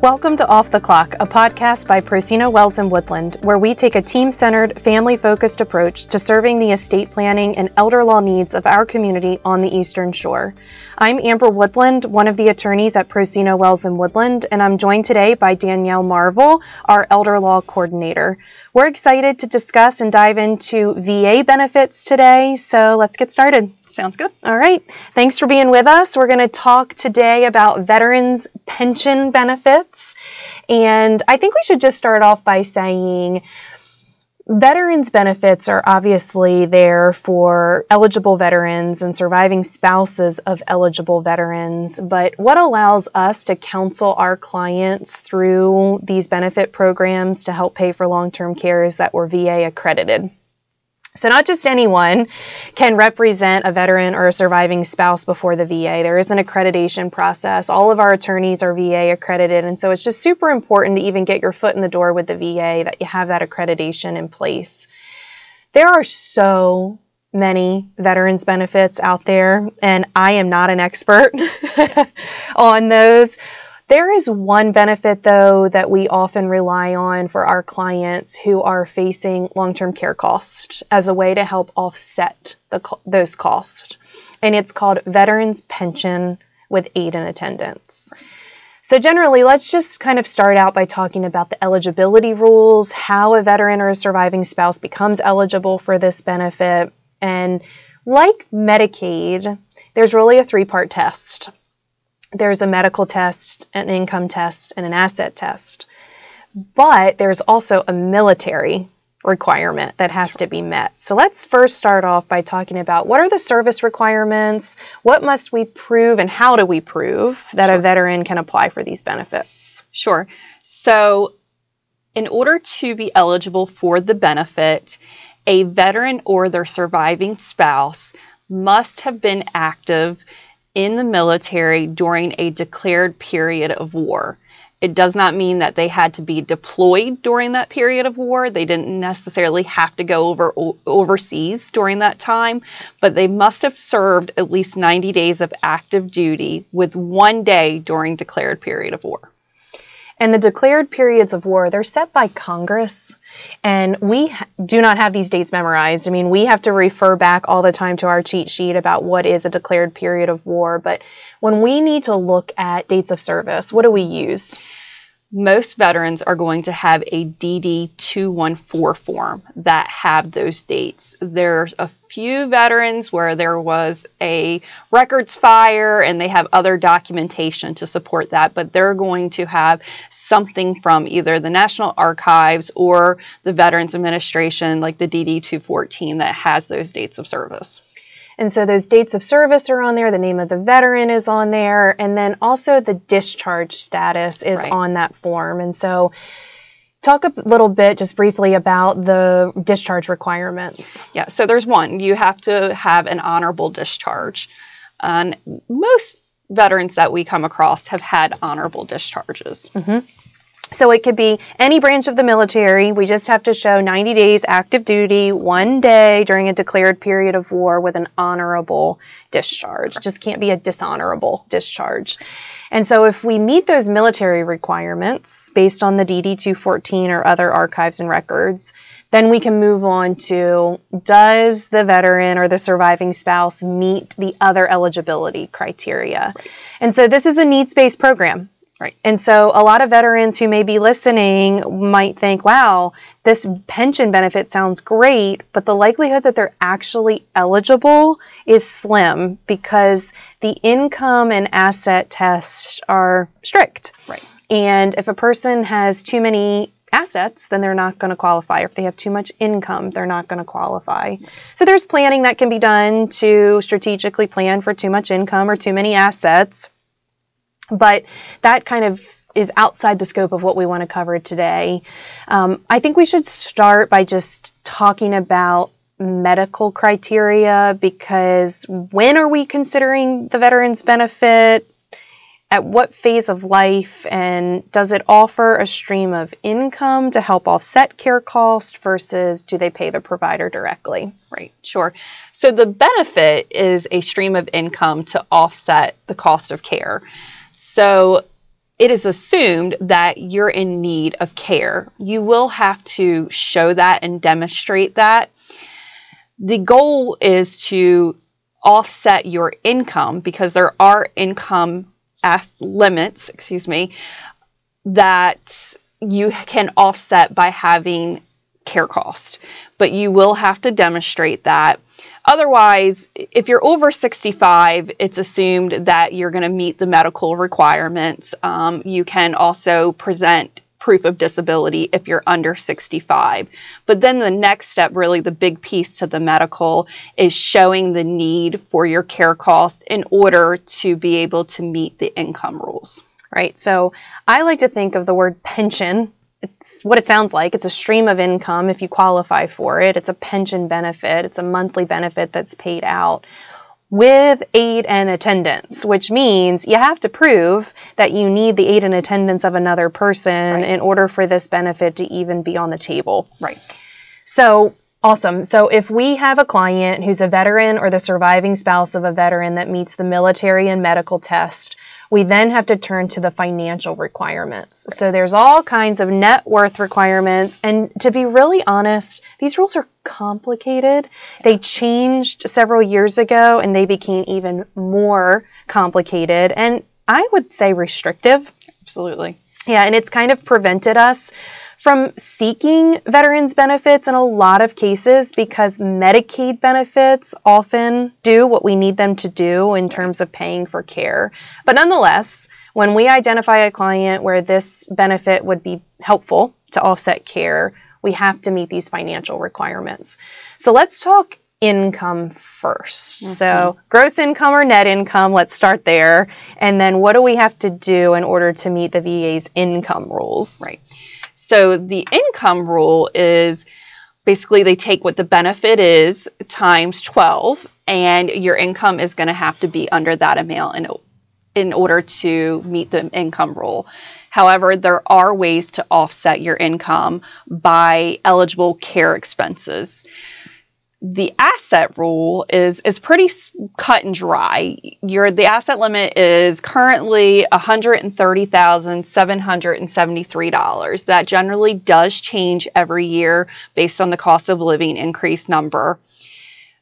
Welcome to Off the Clock, a podcast by Procino Wells and Woodland, where we take a team centered, family focused approach to serving the estate planning and elder law needs of our community on the Eastern Shore. I'm Amber Woodland, one of the attorneys at Procino Wells and Woodland, and I'm joined today by Danielle Marvel, our elder law coordinator. We're excited to discuss and dive into VA benefits today, so let's get started. Sounds good. All right. Thanks for being with us. We're going to talk today about veterans pension benefits. And I think we should just start off by saying veterans benefits are obviously there for eligible veterans and surviving spouses of eligible veterans. But what allows us to counsel our clients through these benefit programs to help pay for long term care is that we're VA accredited. So, not just anyone can represent a veteran or a surviving spouse before the VA. There is an accreditation process. All of our attorneys are VA accredited. And so, it's just super important to even get your foot in the door with the VA that you have that accreditation in place. There are so many veterans benefits out there, and I am not an expert on those. There is one benefit, though, that we often rely on for our clients who are facing long term care costs as a way to help offset the, those costs. And it's called Veterans Pension with Aid and Attendance. So, generally, let's just kind of start out by talking about the eligibility rules, how a veteran or a surviving spouse becomes eligible for this benefit. And like Medicaid, there's really a three part test there's a medical test, an income test, and an asset test. But there's also a military requirement that has to be met. So let's first start off by talking about what are the service requirements, what must we prove, and how do we prove that sure. a veteran can apply for these benefits? Sure. So, in order to be eligible for the benefit, a veteran or their surviving spouse must have been active in the military during a declared period of war. It does not mean that they had to be deployed during that period of war. They didn't necessarily have to go over overseas during that time, but they must have served at least 90 days of active duty with one day during declared period of war. And the declared periods of war, they're set by Congress. And we do not have these dates memorized. I mean, we have to refer back all the time to our cheat sheet about what is a declared period of war. But when we need to look at dates of service, what do we use? Most veterans are going to have a DD 214 form that have those dates. There's a few veterans where there was a records fire and they have other documentation to support that, but they're going to have something from either the National Archives or the Veterans Administration, like the DD 214, that has those dates of service. And so those dates of service are on there, the name of the veteran is on there, and then also the discharge status is right. on that form. And so talk a little bit just briefly about the discharge requirements. Yeah, so there's one. You have to have an honorable discharge. And most veterans that we come across have had honorable discharges. Mm-hmm. So it could be any branch of the military. We just have to show 90 days active duty, one day during a declared period of war with an honorable discharge. It just can't be a dishonorable discharge. And so if we meet those military requirements based on the DD 214 or other archives and records, then we can move on to does the veteran or the surviving spouse meet the other eligibility criteria? Right. And so this is a needs based program. Right. And so a lot of veterans who may be listening might think, wow, this pension benefit sounds great, but the likelihood that they're actually eligible is slim because the income and asset tests are strict. Right. And if a person has too many assets, then they're not going to qualify. If they have too much income, they're not going to qualify. So there's planning that can be done to strategically plan for too much income or too many assets but that kind of is outside the scope of what we want to cover today. Um, I think we should start by just talking about medical criteria because when are we considering the veterans benefit? At what phase of life? And does it offer a stream of income to help offset care cost versus do they pay the provider directly? Right, sure. So the benefit is a stream of income to offset the cost of care. So it is assumed that you're in need of care. You will have to show that and demonstrate that. The goal is to offset your income because there are income limits, excuse me, that you can offset by having care cost. But you will have to demonstrate that. Otherwise, if you're over 65, it's assumed that you're going to meet the medical requirements. Um, you can also present proof of disability if you're under 65. But then the next step, really the big piece to the medical, is showing the need for your care costs in order to be able to meet the income rules. Right. So I like to think of the word pension it's what it sounds like. It's a stream of income if you qualify for it. It's a pension benefit. It's a monthly benefit that's paid out with aid and attendance, which means you have to prove that you need the aid and attendance of another person right. in order for this benefit to even be on the table. Right. So, awesome. So, if we have a client who's a veteran or the surviving spouse of a veteran that meets the military and medical test, we then have to turn to the financial requirements. So there's all kinds of net worth requirements. And to be really honest, these rules are complicated. They changed several years ago and they became even more complicated and I would say restrictive. Absolutely. Yeah, and it's kind of prevented us from seeking veterans benefits in a lot of cases because Medicaid benefits often do what we need them to do in terms of paying for care. But nonetheless, when we identify a client where this benefit would be helpful to offset care, we have to meet these financial requirements. So let's talk income 1st mm-hmm. So, gross income or net income, let's start there. And then, what do we have to do in order to meet the VA's income rules? Right. So the income rule is basically they take what the benefit is times 12 and your income is going to have to be under that amount in, in order to meet the income rule. However, there are ways to offset your income by eligible care expenses the asset rule is is pretty cut and dry. Your the asset limit is currently $130,773. That generally does change every year based on the cost of living increase number.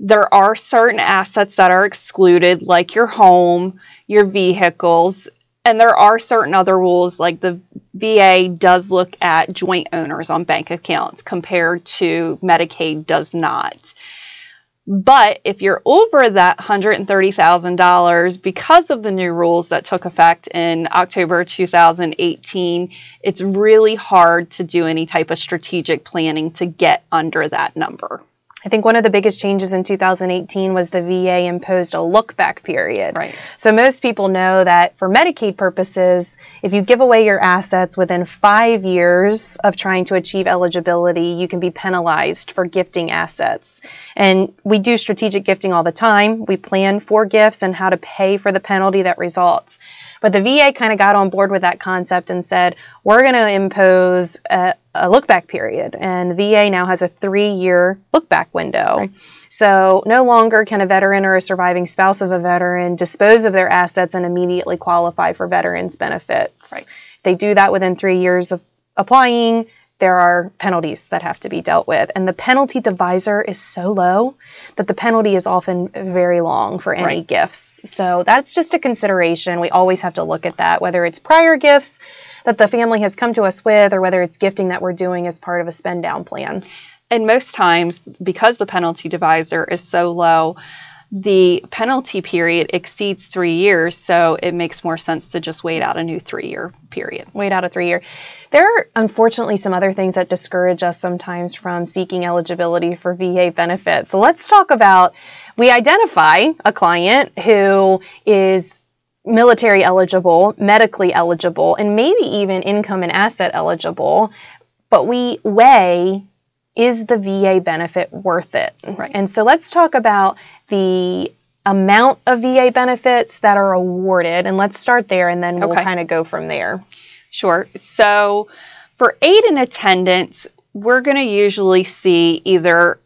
There are certain assets that are excluded like your home, your vehicles, and there are certain other rules like the VA does look at joint owners on bank accounts compared to Medicaid does not. But if you're over that $130,000 because of the new rules that took effect in October 2018, it's really hard to do any type of strategic planning to get under that number. I think one of the biggest changes in 2018 was the VA imposed a look back period. Right. So most people know that for Medicaid purposes, if you give away your assets within five years of trying to achieve eligibility, you can be penalized for gifting assets. And we do strategic gifting all the time. We plan for gifts and how to pay for the penalty that results. But the VA kind of got on board with that concept and said, we're going to impose a, a look back period. And the VA now has a three year look back window. Right. So no longer can a veteran or a surviving spouse of a veteran dispose of their assets and immediately qualify for veterans benefits. Right. They do that within three years of applying there are penalties that have to be dealt with. And the penalty divisor is so low that the penalty is often very long for any right. gifts. So that's just a consideration. We always have to look at that, whether it's prior gifts that the family has come to us with or whether it's gifting that we're doing as part of a spend down plan. And most times, because the penalty divisor is so low, the penalty period exceeds three years, so it makes more sense to just wait out a new three year period. Wait out a three year. There are unfortunately some other things that discourage us sometimes from seeking eligibility for VA benefits. So let's talk about we identify a client who is military eligible, medically eligible, and maybe even income and asset eligible, but we weigh is the VA benefit worth it? Right. And so let's talk about the amount of VA benefits that are awarded. And let's start there and then we'll okay. kind of go from there. Sure. So for aid and attendance, we're going to usually see either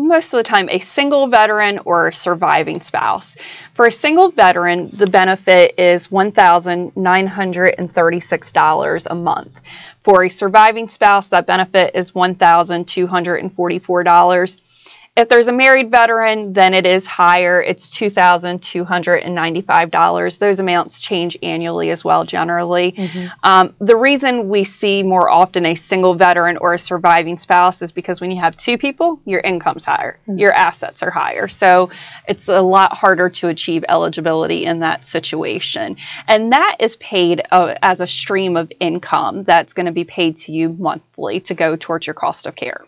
most of the time a single veteran or a surviving spouse. For a single veteran, the benefit is $1,936 a month. For a surviving spouse, that benefit is $1,244. If there's a married veteran, then it is higher. It's $2,295. Those amounts change annually as well, generally. Mm-hmm. Um, the reason we see more often a single veteran or a surviving spouse is because when you have two people, your income's higher, mm-hmm. your assets are higher. So it's a lot harder to achieve eligibility in that situation. And that is paid uh, as a stream of income that's going to be paid to you monthly to go towards your cost of care.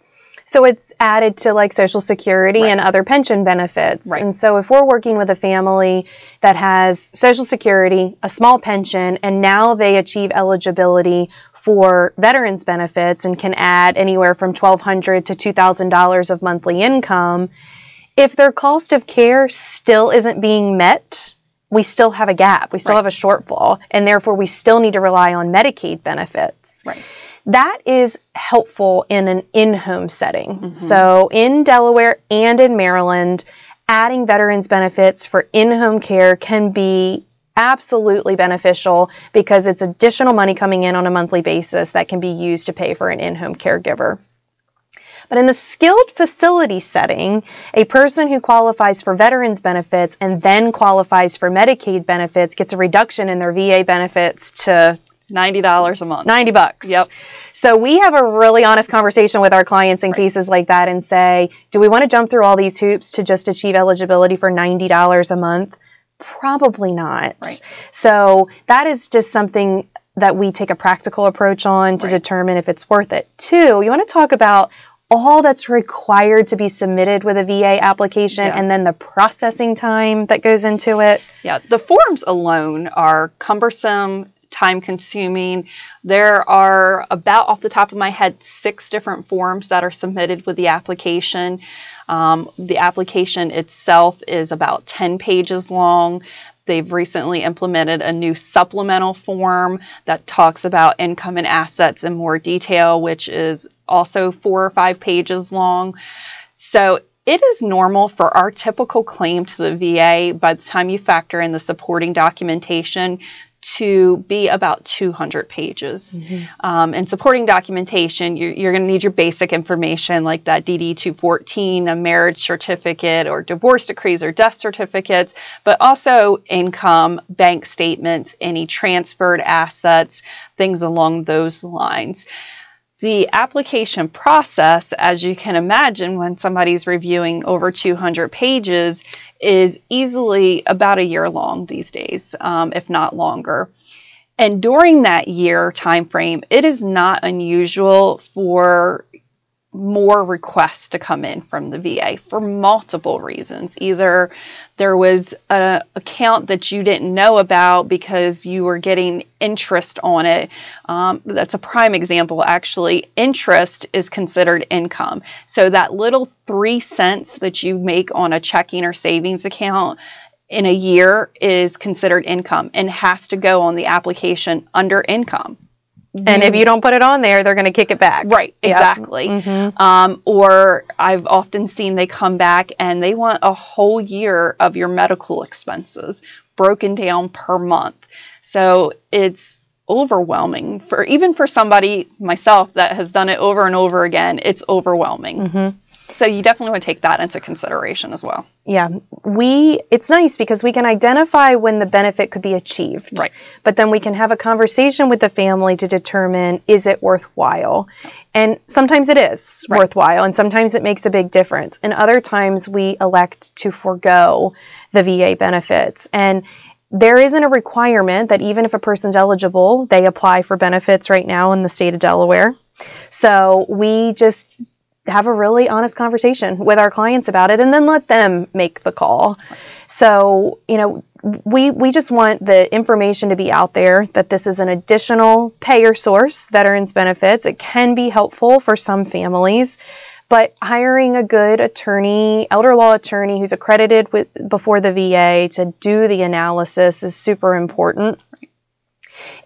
So it's added to like Social Security right. and other pension benefits. Right. And so if we're working with a family that has Social Security, a small pension, and now they achieve eligibility for veterans benefits and can add anywhere from $1,200 to $2,000 of monthly income, if their cost of care still isn't being met, we still have a gap. We still right. have a shortfall, and therefore we still need to rely on Medicaid benefits. Right. That is helpful in an in home setting. Mm-hmm. So, in Delaware and in Maryland, adding veterans benefits for in home care can be absolutely beneficial because it's additional money coming in on a monthly basis that can be used to pay for an in home caregiver. But in the skilled facility setting, a person who qualifies for veterans benefits and then qualifies for Medicaid benefits gets a reduction in their VA benefits to $90 a month. 90 bucks. Yep. So we have a really honest conversation with our clients in right. cases like that and say, do we want to jump through all these hoops to just achieve eligibility for $90 a month? Probably not. Right. So that is just something that we take a practical approach on to right. determine if it's worth it. Two, you want to talk about all that's required to be submitted with a VA application yeah. and then the processing time that goes into it. Yeah, the forms alone are cumbersome time consuming. There are about off the top of my head six different forms that are submitted with the application. Um, the application itself is about 10 pages long. They've recently implemented a new supplemental form that talks about income and assets in more detail, which is also four or five pages long. So it is normal for our typical claim to the VA by the time you factor in the supporting documentation to be about 200 pages. Mm-hmm. Um, and supporting documentation, you're, you're going to need your basic information like that DD 214, a marriage certificate, or divorce decrees or death certificates, but also income, bank statements, any transferred assets, things along those lines. The application process, as you can imagine, when somebody's reviewing over 200 pages, is easily about a year long these days, um, if not longer. And during that year time frame, it is not unusual for more requests to come in from the VA for multiple reasons. Either there was an account that you didn't know about because you were getting interest on it. Um, that's a prime example, actually. Interest is considered income. So that little three cents that you make on a checking or savings account in a year is considered income and has to go on the application under income and if you don't put it on there, they're going to kick it back. Right, exactly. Yep. Mm-hmm. Um, or I've often seen they come back and they want a whole year of your medical expenses broken down per month. So it's overwhelming for even for somebody myself that has done it over and over again. It's overwhelming. Mm-hmm. So you definitely want to take that into consideration as well. Yeah, we it's nice because we can identify when the benefit could be achieved. Right. But then we can have a conversation with the family to determine is it worthwhile. And sometimes it is right. worthwhile and sometimes it makes a big difference. And other times we elect to forego the VA benefits. And there isn't a requirement that even if a person's eligible, they apply for benefits right now in the state of Delaware. So we just have a really honest conversation with our clients about it and then let them make the call. So, you know, we we just want the information to be out there that this is an additional payer source, veterans benefits. It can be helpful for some families, but hiring a good attorney, elder law attorney who's accredited with before the VA to do the analysis is super important.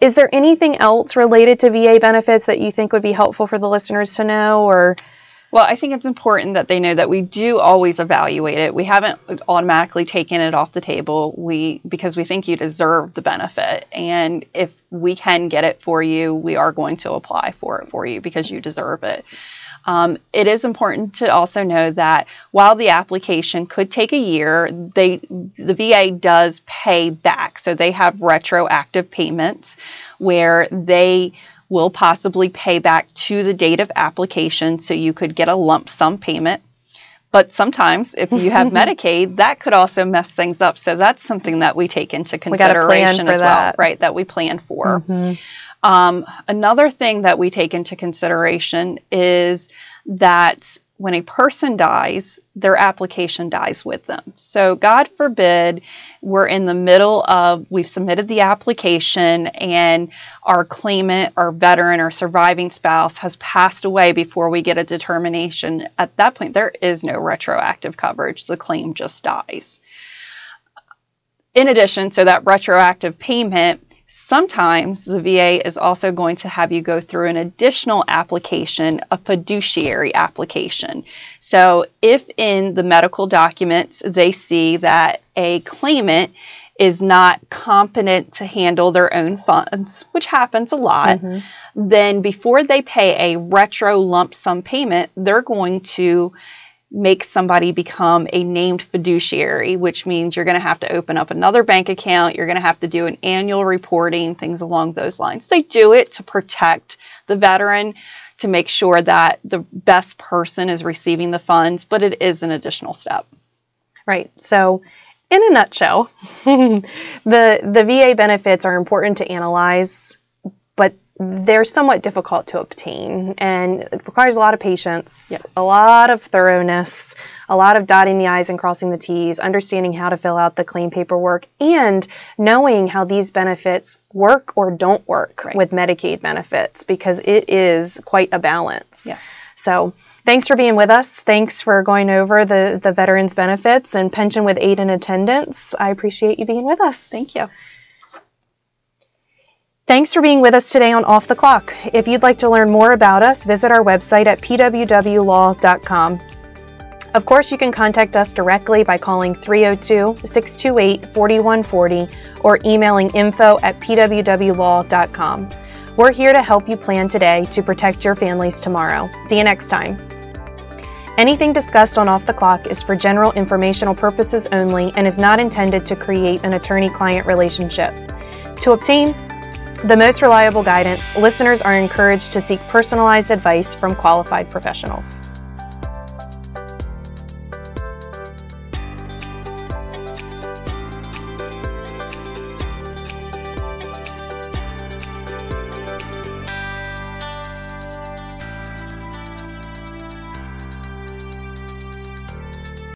Is there anything else related to VA benefits that you think would be helpful for the listeners to know or Well, I think it's important that they know that we do always evaluate it. We haven't automatically taken it off the table. We because we think you deserve the benefit, and if we can get it for you, we are going to apply for it for you because you deserve it. Um, it is important to also know that while the application could take a year, they the VA does pay back. So they have retroactive payments where they will possibly pay back to the date of application so you could get a lump sum payment. But sometimes, if you have Medicaid, that could also mess things up. So that's something that we take into consideration as well, right? That we plan for. Mm-hmm. Um, another thing that we take into consideration is that when a person dies, their application dies with them. So, God forbid, we're in the middle of, we've submitted the application and our claimant, our veteran, or surviving spouse has passed away before we get a determination. At that point, there is no retroactive coverage. The claim just dies. In addition, so that retroactive payment Sometimes the VA is also going to have you go through an additional application, a fiduciary application. So, if in the medical documents they see that a claimant is not competent to handle their own funds, which happens a lot, mm-hmm. then before they pay a retro lump sum payment, they're going to make somebody become a named fiduciary, which means you're going to have to open up another bank account, you're going to have to do an annual reporting, things along those lines. They do it to protect the veteran, to make sure that the best person is receiving the funds, but it is an additional step. Right. So, in a nutshell, the the VA benefits are important to analyze, but they're somewhat difficult to obtain and it requires a lot of patience, yes. a lot of thoroughness, a lot of dotting the I's and crossing the T's, understanding how to fill out the claim paperwork, and knowing how these benefits work or don't work right. with Medicaid benefits because it is quite a balance. Yeah. So, thanks for being with us. Thanks for going over the, the veterans benefits and pension with aid and attendance. I appreciate you being with us. Thank you. Thanks for being with us today on Off the Clock. If you'd like to learn more about us, visit our website at pwwlaw.com. Of course, you can contact us directly by calling 302 628 4140 or emailing info at pwwlaw.com. We're here to help you plan today to protect your families tomorrow. See you next time. Anything discussed on Off the Clock is for general informational purposes only and is not intended to create an attorney client relationship. To obtain the most reliable guidance, listeners are encouraged to seek personalized advice from qualified professionals.